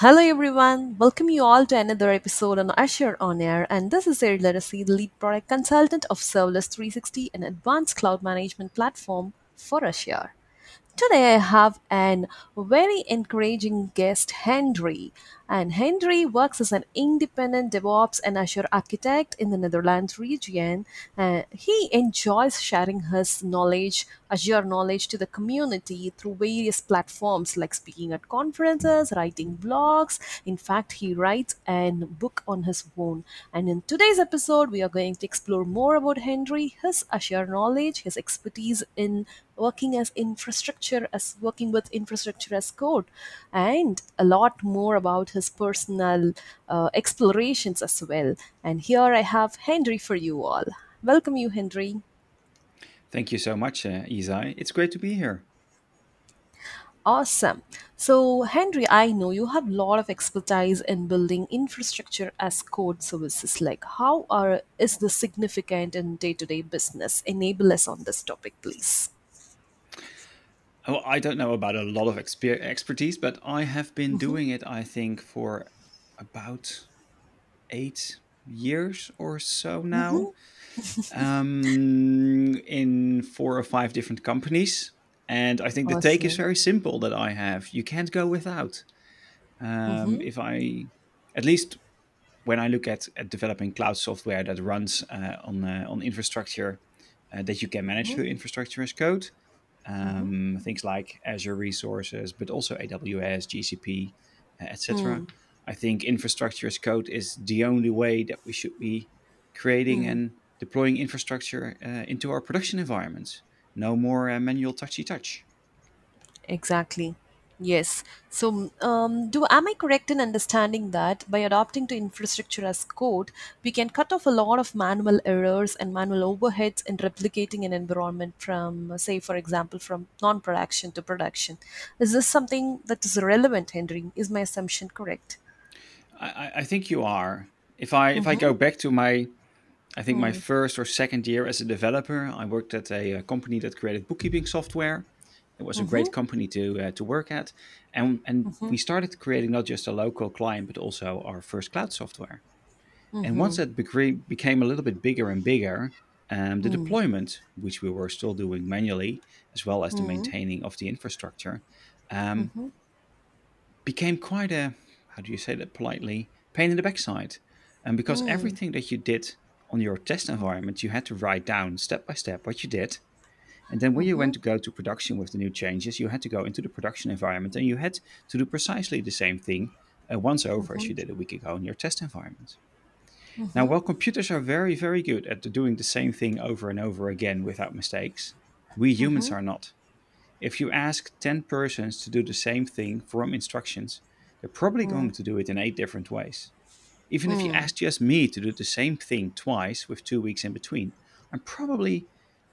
Hello everyone, welcome you all to another episode on Azure On Air and this is Eric Literacy, the lead product consultant of Serverless 360, an advanced cloud management platform for Azure. Today I have an very encouraging guest, Henry. And Henry works as an independent DevOps and Azure architect in the Netherlands region. Uh, he enjoys sharing his knowledge, Azure knowledge, to the community through various platforms like speaking at conferences, writing blogs. In fact, he writes an book on his own. And in today's episode, we are going to explore more about Henry, his Azure knowledge, his expertise in working as infrastructure as working with infrastructure as code and a lot more about his personal uh, explorations as well. And here i have henry for you all. Welcome you henry. Thank you so much, uh, Isai. It's great to be here. awesome. So henry i know you have a lot of expertise in building infrastructure as code services. Like how are is this significant in day-to-day business? Enable us on this topic please Oh, I don't know about a lot of exper- expertise, but I have been doing it, I think, for about eight years or so now um, in four or five different companies. And I think the take is very simple that I have. You can't go without. Um, mm-hmm, if I, at least when I look at, at developing cloud software that runs uh, on uh, on infrastructure uh, that you can manage through infrastructure as code, mm-hmm, um, things like Azure resources, but also AWS, GCP, uh, etc. mm-hmm, I think infrastructure as code is the only way that we should be creating mm-hmm. and deploying infrastructure uh, into our production environments. No more uh, manual touchy touch. Exactly. Yes. So, um, do am I correct in understanding that by adopting to infrastructure as code, we can cut off a lot of manual errors and manual overheads in replicating an environment from, uh, say, for example, from non-production to production? Is this something that is relevant, Henry? Is my assumption correct? I, I I think you are. If I if I Mm-hmm. go back to my I think my Mm, first or second year as a developer, I worked at a, uh company that created bookkeeping software. It was a Mm-hmm. great company to uh, to work at, and and Mm-hmm. we started creating not just a local client but also our first cloud software. And once Mm-hmm. that became a little bit bigger and bigger, um, the Mm, deployment, which we were still doing manually, as well as the mm, maintaining of the infrastructure, um, mm-hmm. became quite a how do you say that politely pain in the backside and because Mm, everything that you did on your test environment you had to write down step by step what you did and then when you mm-hmm. went to go to production with the new changes you had to go into the production environment and you had to do precisely the same thing uh, once over as Mm-hmm. you did a week ago in your test environment now Mm-hmm. while computers are very very good at doing the same thing over and over again without mistakes we humans Mm-hmm. are not if you ask 10 persons to do the same thing from instructions, they're probably going Mm, to do it in eight different ways. Even if you mm, ask just me to do the same thing twice with two weeks in between, I'm probably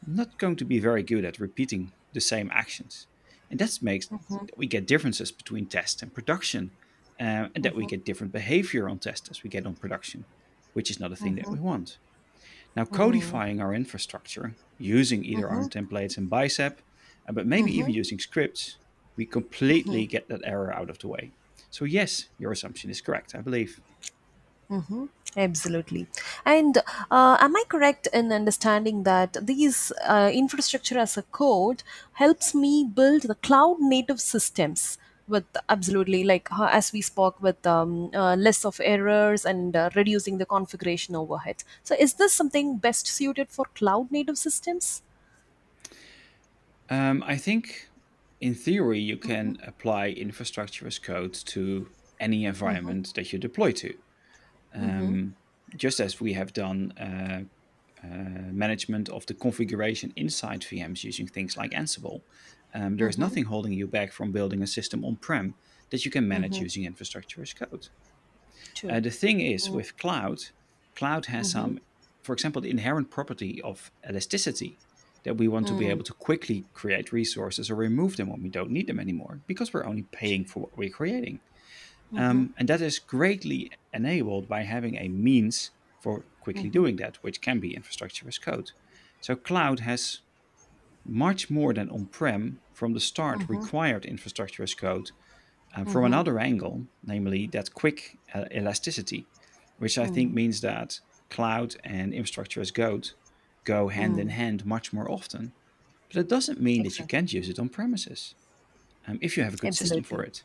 not going to be very good at repeating the same actions. And that makes mm-hmm. that we get differences between test and production, uh, and that we Mm-hmm. get different behavior on test as we get on production, which is not a thing that Mm-hmm. we want. Now, Mm, codifying our infrastructure using either mm-hmm. ARM templates and Bicep, uh, but maybe even Mm-hmm. using scripts, we Mm-hmm. completely get that error out of the way. So, yes, your assumption is correct, I believe. Mm-hmm. Absolutely. And uh, am I correct in understanding that these uh, infrastructure as a code helps me build the cloud native systems with absolutely like uh, as we spoke with um, uh, less of errors and uh, reducing the configuration overhead. So is this something best suited for cloud native systems? Um, I think in theory, you can apply infrastructure as code to any Mm-hmm. environment that you deploy to. Mm-hmm. Um, just as we have done uh, uh, management of the configuration inside VMs using things like Ansible, um, there is Mm-hmm. nothing holding you back from building a system on prem that you can manage Mm-hmm. using infrastructure as code. Uh, the thing is with cloud, cloud has Mm-hmm. some, for example, the inherent property of elasticity that we want to be Mm-hmm. able to quickly create resources or remove them when we don't need them anymore because we're only paying for what we're creating. Mm-hmm. Um, and that is greatly enabled by having a means for quickly Mm-hmm. doing that, which can be infrastructure as code. So cloud has much more than on prem from the start Mm-hmm. required infrastructure as code um, from Mm-hmm. another angle, namely that quick uh, elasticity, which I think means that cloud and infrastructure as code go hand in Mm. hand much more often. But it doesn't mean that you can't use it on premises um, if you have a good system for it.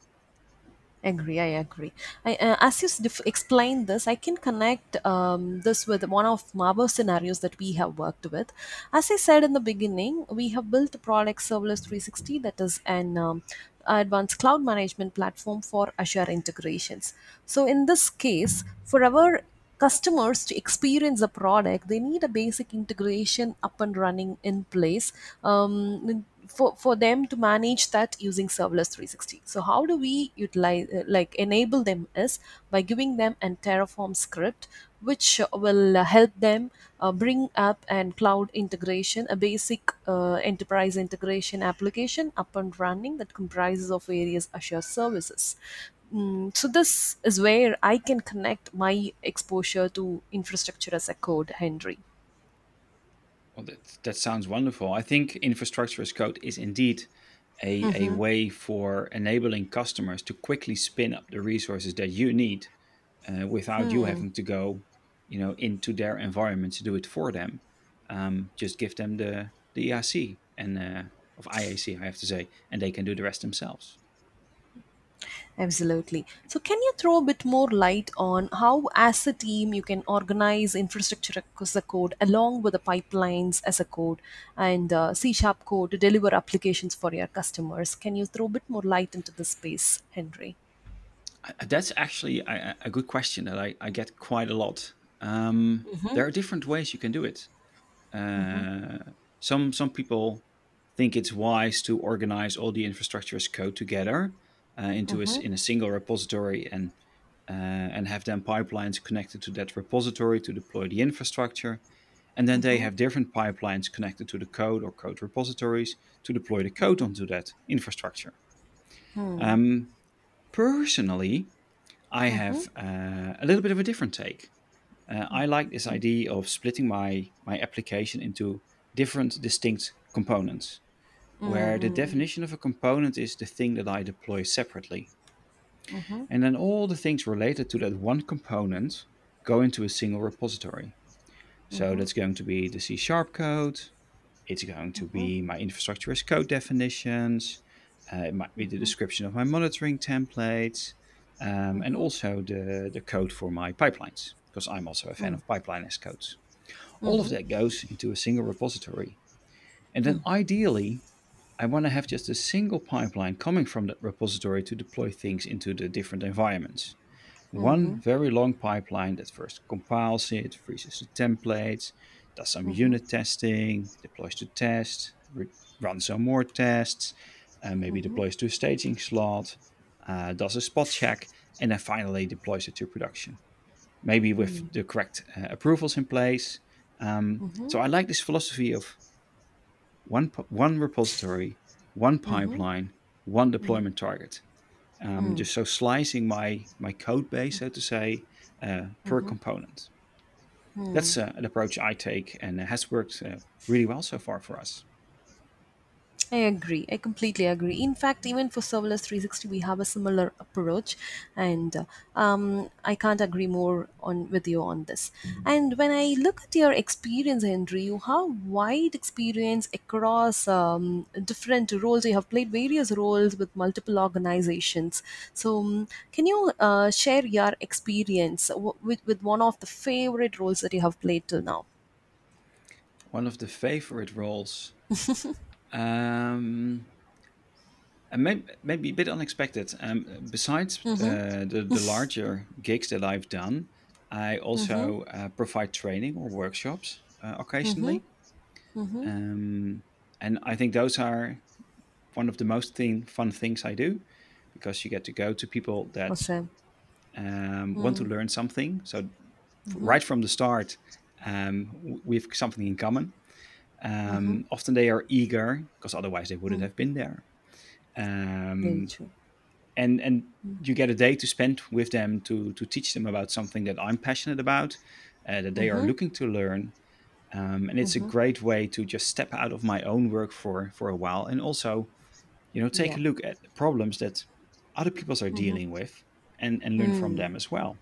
Agree, I agree. I, uh, as you def- explained this, I can connect um, this with one of Marble scenarios that we have worked with. As I said in the beginning, we have built product Serverless 360 that is an um, advanced cloud management platform for Azure integrations. So in this case, for our customers to experience the product, they need a basic integration up and running in place. Um, for, for them to manage that using serverless 360 so how do we utilize uh, like enable them is by giving them a terraform script which will help them uh, bring up and cloud integration a basic uh, enterprise integration application up and running that comprises of various azure services. Mm, so this is where i can connect my exposure to infrastructure as a code henry Well, that, that sounds wonderful. I think infrastructure as code is indeed a, a mm-hmm, way for enabling customers to quickly spin up the resources that you need uh, without you having to go, you know, into their environment to do it for them. Um, just give them the the EIC and uh, of IAC, I have to say, and they can do the rest themselves. Absolutely. So, can you throw a bit more light on how, as a team, you can organize infrastructure as a code along with the pipelines as a code and uh, C sharp code to deliver applications for your customers? Can you throw a bit more light into this space, Henry? That's actually a, a good question that I, I get quite a lot. Um, there are different ways you can do it. Uh, some some people think it's wise to organize all the infrastructure as code together uh, into Mm-hmm, in a single repository and uh, and have then pipelines connected to that repository to deploy the infrastructure. And then they mm-hmm, have different pipelines connected to the code or code repositories to deploy the code onto that infrastructure. Um, personally, I mm-hmm, have uh, a little bit of a different take. Uh, I like this idea of splitting my my application into different distinct components, where the mm-hmm, definition of a component is the thing that I deploy separately, mm-hmm, and then all the things related to that one component go into a single repository. So mm-hmm, that's going to be the C sharp code. It's going to be my infrastructure as code definitions. Uh, it might be the description of my monitoring templates, um, and mm-hmm, also the, the code for my pipelines, because I'm also a fan of pipeline as codes. All of that goes into a single repository. And then ideally, I want to have just a single pipeline coming from that repository to deploy things into the different environments. One mm-hmm, very long pipeline that first compiles it, freezes the templates, does some unit testing, deploys to test, re- runs some more tests, uh, maybe deploys to a staging slot, uh, does a spot check, and then finally deploys it to production. Maybe with the correct uh, approvals in place. Um, mm-hmm, so I like this philosophy of one one repository, one mm-hmm, pipeline, one deployment target. Um, just so slicing my my code base, so to say, uh, per component. That's uh, an approach I take, and it has worked uh, really well so far for us. I agree. I completely agree. In fact, even for serverless 360, we have a similar approach, and uh, um, I can't agree more on with you on this. And when I look at your experience, Henry, you have wide experience across um, different roles. You have played various roles with multiple organizations. So, um, can you uh, share your experience w- with with one of the favorite roles that you have played till now? One of the favorite roles, um, and maybe, maybe a bit unexpected. Um, besides uh, the the larger gigs that I've done, I Mm-hmm. also uh, provide training or workshops uh, Mm-hmm. occasionally, Mm-hmm. um, and I think those are one of the most thing, fun things I do because you get to go to people that Awesome. um, want to learn something. So right from the start, um, we have something in common. Mm-hmm. Um, often they are eager because otherwise they wouldn't have been there. Um, and and you get a day to spend with them to to teach them about something that I'm passionate about, uh, that they are Mm-hmm. looking to learn. Um, and it's a great way to just step out of my own work for for a while and also you know take Yeah. a look at problems that other people are Mm-hmm. dealing with and, and learn from them Mm. as well.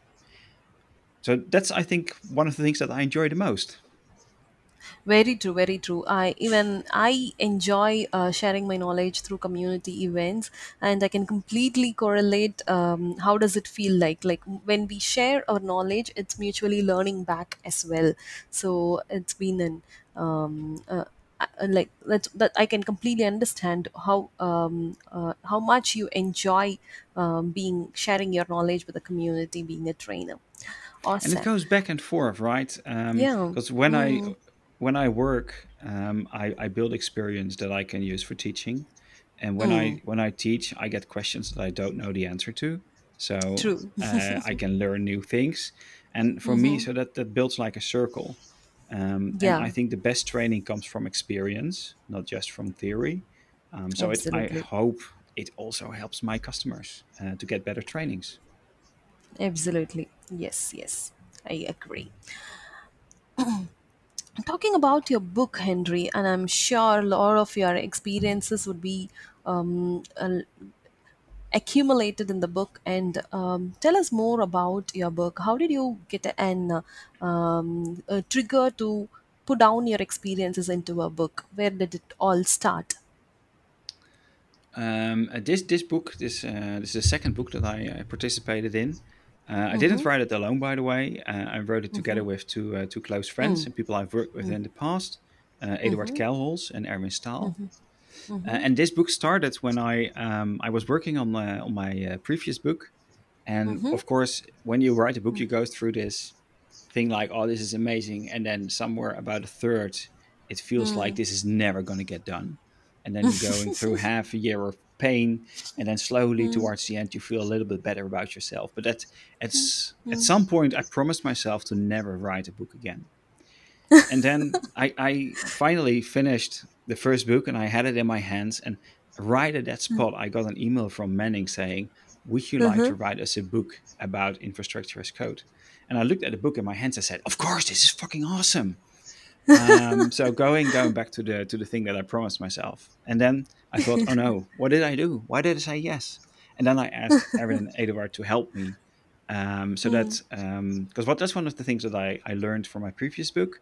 So that's, I think, one of the things that I enjoy the most. Very true, very true. I even I enjoy uh, sharing my knowledge through community events, and I can completely correlate. Um, how does it feel like? Like when we share our knowledge, it's mutually learning back as well. So it's been an um, uh, uh, like that that I can completely understand how um, uh, how much you enjoy um, being sharing your knowledge with the community, being a trainer. and it Awesome. goes back and forth right Yeah. because when i Mm, when i work um, I, I build experience that i can use for teaching and when i mm, when i teach i get questions that i don't know the answer to so true. uh, i can learn new things and for me hmm so that that builds like a circle um, and Yeah. i think the best training comes from experience not just from theory um, so it, i hope it also helps my customers uh, to get better trainings Absolutely. Yes, yes. I agree. Talking about your book, Henry, and I'm sure a lot of your experiences would be um, accumulated in the book. And um, tell us more about your book. How did you get an um, a trigger to put down your experiences into a book? Where did it all start? Um, uh, this this book, this uh, this is the second book that I uh, participated in. Uh, I didn't Mm-hmm. write it alone, by the way. Uh, I wrote it together with two uh, two close friends Mm, and people I've worked with in the past, uh, Eduard mm-hmm. Keilholz and Erwin Staal. Uh, Mm-hmm. and this book started when I um, I was working on uh, on my uh, previous book, and Mm-hmm. of course, when you write a book, you go through this thing like, "Oh, this is amazing," and then somewhere about a third, it feels like Mm, this is never going to get done, and then you're going through half a year of pain, and then slowly mm, towards the end, you feel a little bit better about yourself. But at at s- at mm, some point, I promised myself to never write a book again, and then I, I finally finished the first book, and I had it in my hands, and right at that spot, I got an email from Manning saying. Would you like uh-huh. to write us a book about infrastructure as code? And I looked at the book in my hands. I said, "Of course, this is fucking awesome." Um, so going going back to the to the thing that I promised myself, and then I thought, "Oh no, what did I do? Why did I say yes?" And then I asked Erwin and Eduard to help me. Um, so Mm, that because what that's one of the things that I I learned from my previous book.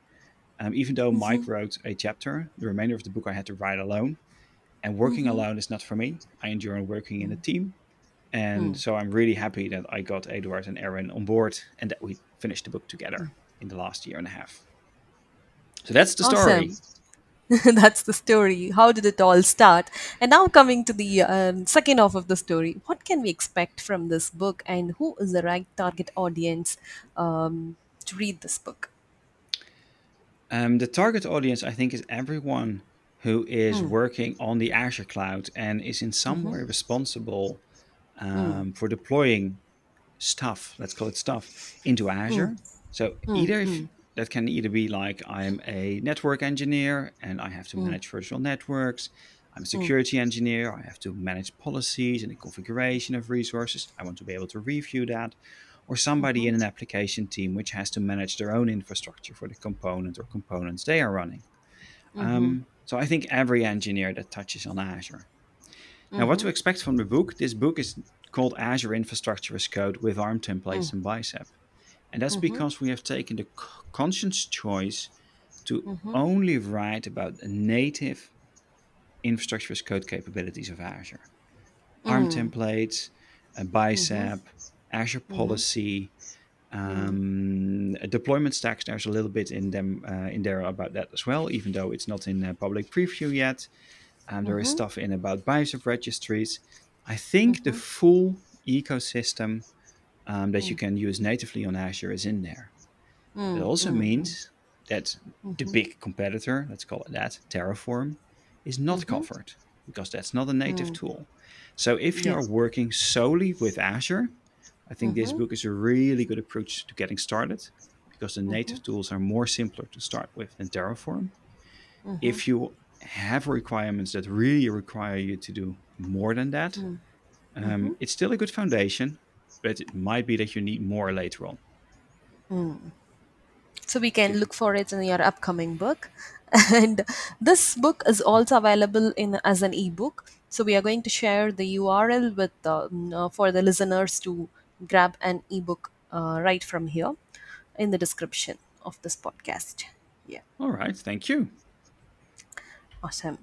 Um, even though Mike mhm, wrote a chapter, the remainder of the book I had to write alone. And working mhm, alone is not for me. I enjoy working in a team. And mm. so I'm really happy that I got Eduard and Erwin on board and that we finished the book together in the last year and a half. So that's the story. Awesome. That's the story. How did it all start? And now coming to the um, second half of the story, what can we expect from this book, and who is the right target audience um, to read this book? Um, the target audience, I think, is everyone who is Mm, working on the Azure cloud and is in some mhm, way responsible mm, um, for deploying stuff, let's call it stuff, into mm, Azure. So mm, either if mm, that can either be like I'm a network engineer and I have to mm, manage virtual networks. I'm a mm, security engineer. I have to manage policies and the configuration of resources. I want to be able to review that. Or somebody mhm, in an application team which has to manage their own infrastructure for the component or components they are running. mhm, Um, so I think every engineer that touches on Azure. Now, what to mhm, expect from the book? This book is called Azure Infrastructure as Code with ARM templates and Bicep. And that's mhm, because we have taken the conscious choice to mhm, only write about the native infrastructure as code capabilities of Azure. ARM mm, templates, uh, mhm, Bicep, Azure mhm, policy, mm, um, deployment stacks. There's a little bit in them uh, in there about that as well, even though it's not in uh, public preview yet. Um, there is mhm, stuff in about Bicep registries. I think the mhm, full ecosystem um, that you mm, can use natively on Azure is in there. Mm, also mm, means that the mhm, big competitor, let's call it that, Terraform, is not mhm, covered because that's not a native mm. tool. So if you are working solely with Azure, I think this Mhm, book is a really good approach to getting started because the native tools are more simpler to start with than Terraform. If you have requirements that really require you to do more than that, mm, um, mhm, it's still a good foundation, but it might be that you need more later on. mm. so we can look for it in your upcoming book and this book is also available in as an ebook so we are going to share the url with uh, mm, uh, for the listeners to grab an ebook uh, right from here in the description of this podcast yeah All right, thank you. awesome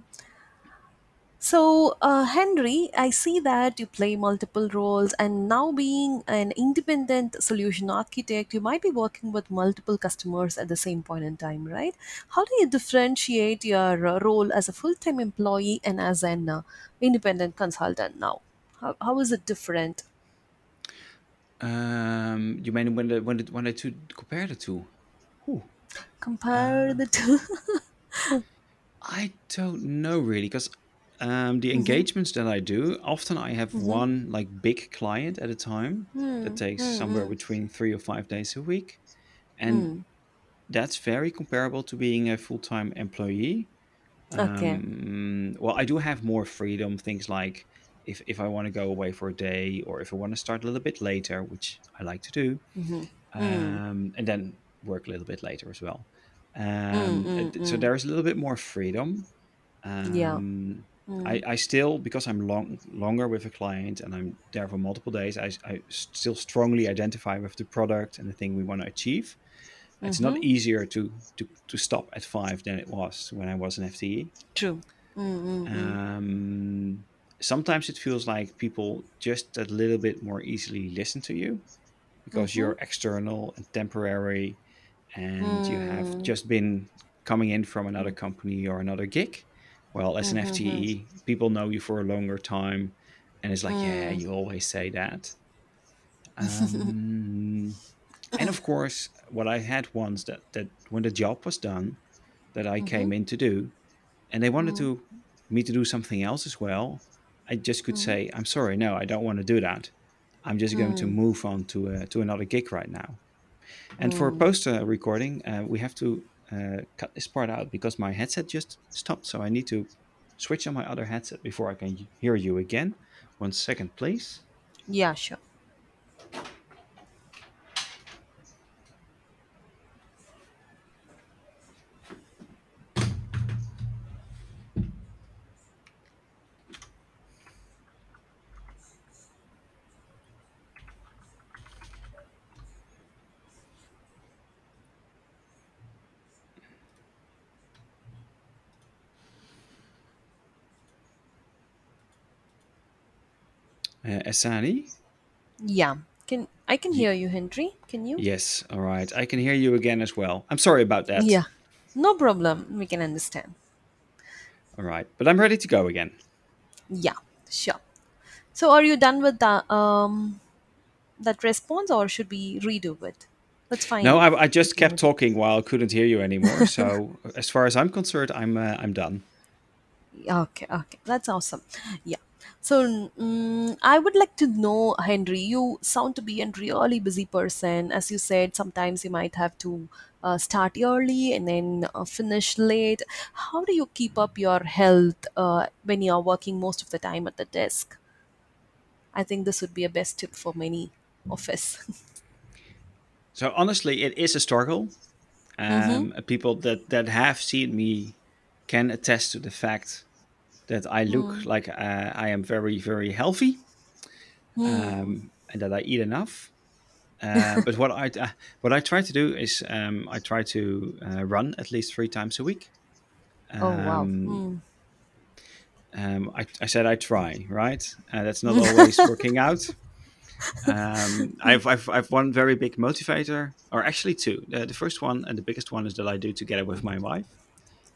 so, uh, Henry, I see that you play multiple roles, and now being an independent solution architect, you might be working with multiple customers at the same point in time, right? How do you differentiate your uh, role as a full time employee and as an uh, independent consultant now? How, how is it different? Um, you mean when the when the, when I two compare the two? Ooh, Compare the two. I don't know really because um, the engagements that I do often I have one like big client at a time that takes somewhere between three or five days a week, and that's very comparable to being a full time employee. okay. Um, well, I do have more freedom. Things like if, if I want to go away for a day or if I want to start a little bit later, which I like to do, um, and then work a little bit later as well. Um, uh, so there is a little bit more freedom. Yeah. Um, I, I still, because I'm long longer with a client and I'm there for multiple days, I, I still strongly identify with the product and the thing we want to achieve. It's not mm-hmm. easier to, to, to stop at five than it was when I was an FTE. True. Mm, mm, um, sometimes it feels like people just a little bit more easily listen to you because mm-hmm. you're external and temporary and you have just been coming in from another company or another gig. Well, as an FTE, people know you for a longer time and it's like, yeah, you always say that. Um, and of course, what I had once that, that when the job was done, that I came in to do, and they wanted to me to do something else as well, I just could say, "I'm sorry, no, I don't want to do that. I'm just going to move on to uh, to another gig right now." And for post uh, recording, uh, we have to uh, cut this part out because my headset just stopped, so I need to switch on my other headset before I can hear you again. One second, please. Yeah, sure. Uh, Asani? Yeah. Can I can hear you, Henry? Can you? Yes, all right. I can hear you again as well. I'm sorry about that. Yeah. No problem. We can understand. All right, but I'm ready to go again. Yeah, sure. So are you done with the um that response or should we redo it? That's fine. No. I, I just kept talking while I couldn't hear you anymore. So as far as I'm concerned, I'm uh, I'm done. Okay, okay. That's awesome. Yeah. So mm I would like to know, Henry, you sound to be a really busy person. As you said, sometimes you might have to uh, start early and then uh, finish late. How do you keep up your health uh, when you're working most of the time at the desk? I think this would be a best tip for many of us. So honestly, it is a struggle. mm-hmm. Um, people that that have seen me can attest to the fact that I look like uh, I am very very healthy um, and that I eat enough. Uh, but what I uh, what I try to do is um, I try to uh, run at least three times a week. Oh, wow. Um, Mm. um, I, I said I try, right? Uh, that's not always working out. Um, I've, I've, I've one very big motivator, or actually two. The first one and the biggest one is that I do together with my wife.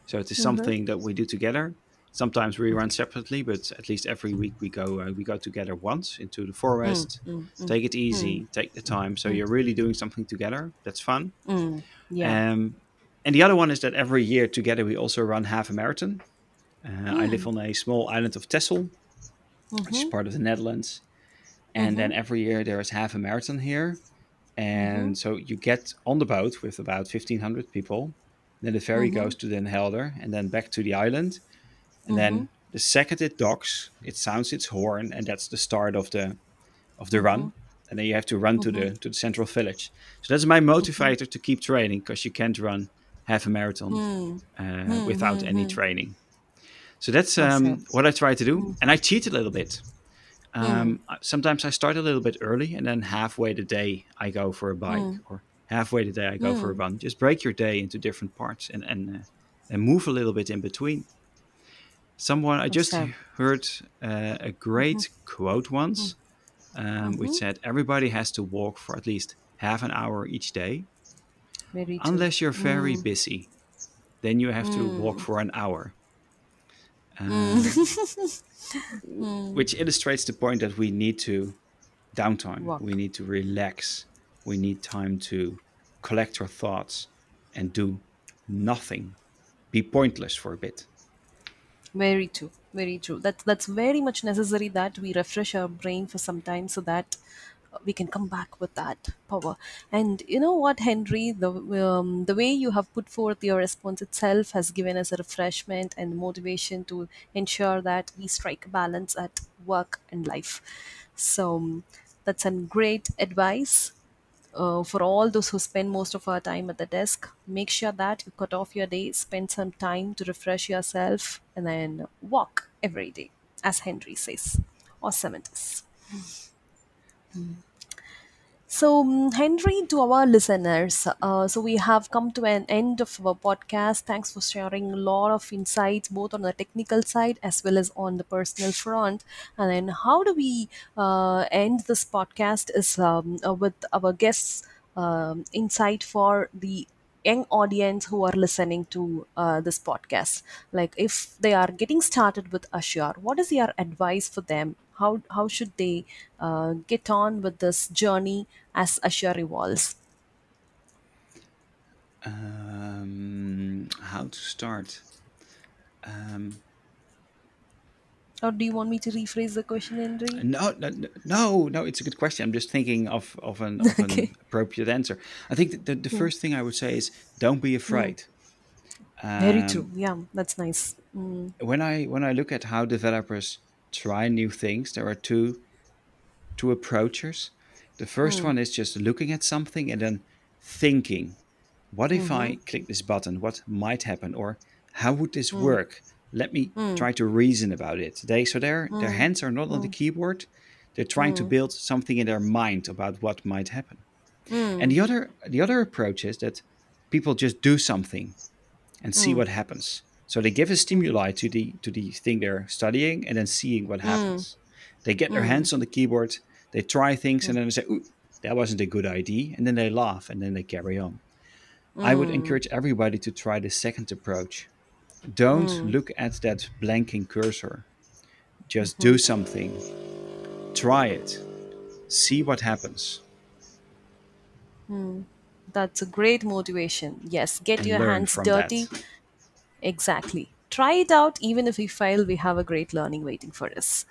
So it is Mm-hmm. something that we do together. Sometimes we run separately, but at least every week we go uh, we go together once into the Mm, forest. mm, mm, Take it mm, easy, take the time. So mm, you're really doing something together. That's fun. mm. Yeah. Um, and the other one is that every year together we also run half a marathon. Uh, I live Mm. on a small island of Texel, which is Mm-hmm. part of the Netherlands. And Mm-hmm. then every year there is half a marathon here. Mm-hmm. And so you get on the boat with about 1,500 people. Then the ferry Mm-hmm. goes to Den Helder and then back to the island. And Mm-hmm. then the second it docks, it sounds its horn, and that's the start of the of the Mm-hmm. run. and then you have to run to the to the central village. So that's my motivator to keep training because you can't run half a marathon uh, without any training. So that's um, what I try to do, and I cheat a little bit. Um, I- Sometimes I start a little bit early, and then halfway the day I go for a bike, or halfway the day I go for a run. Just break your day into different parts and and uh, and move a little bit in between. Someone I just Okay. heard uh, a great quote once, um, which said, "Everybody has to walk for at least half an hour each day, true. unless you're very busy. Then you have to walk for an hour." Um, which illustrates the point that we need to downtime. Walk. We need to relax. We need time to collect our thoughts and do nothing. Be pointless for a bit. Very true. Very true. That's that's very much necessary that we refresh our brain for some time so that uh, we can come back with that power. And you know what, Henry, the um, the way you have put forth your response itself has given us a refreshment and motivation to ensure that we strike a balance at work and life. So um, that's a great advice uh, for all those who spend most of our time at the desk, make sure that you cut off your day, spend some time to refresh yourself, and then walk every day, as Henry says. Awesome it is. So, mm, Henry, to our listeners, uh, so we have come to an end of our podcast. Thanks for sharing a lot of insights, both on the technical side as well as on the personal front. And then, how do we uh, end this podcast? Is um, uh, with our guests' um, insight for the young audience who are listening to uh, this podcast. Like if they are getting started with Azure what is your advice for them? How how should they uh, get on with this journey as Azure evolves? Um, how to start? Um, or do you want me to rephrase the question henry no, no, no, no. It's a good question. I'm just thinking of of an, of an appropriate answer. I think the, the first thing I would say is don't be afraid. very Um, true yeah that's nice mm, when I when I look at how developers try new things, there are two two approaches. The first one is just looking at something and then thinking, what if I click this button? What might happen? Or how would this work? Let me hmm. try to reason about it. They so their hmm. their hands are not on the hmm. keyboard. They're trying to build something in their mind about what might happen. And the other the other approach is that people just do something and see what happens. So they give a stimuli to the to the thing they're studying and then seeing what happens. They get their hands on the keyboard, they try things and then they say, Ooh, that wasn't a good idea, and then they laugh and then they carry on. I would encourage everybody to try the second approach. Don't hmm. look at that blanking cursor. Just do mm-hmm. something. Try it. See what happens hmm. that's a great motivation yes get and your hands dirty that. exactly try it out even if we fail we have a great learning waiting for us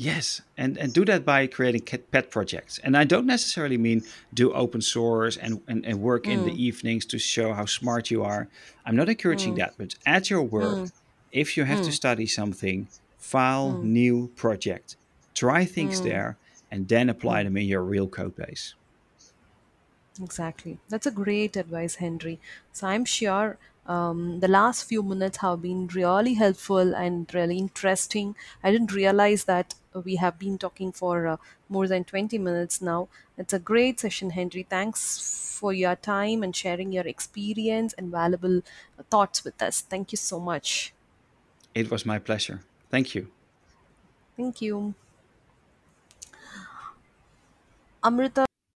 Yes, and, and do that by creating pet projects. And I don't necessarily mean do open source and, and, and work in the mm. evenings to show how smart you are. I'm not encouraging mm. that, but at your work, mm. if you have to study something, file new project, try things there, and then apply them in your real code base. Exactly. That's a great advice, Henry. So I'm sure um, the last few minutes have been really helpful and really interesting. I didn't realize that we have been talking for uh, more than 20 minutes now. It's a great session, Henry. Thanks for your time and sharing your experience and valuable thoughts with us. Thank you so much. It was my pleasure. Thank you. Thank you. Amrita.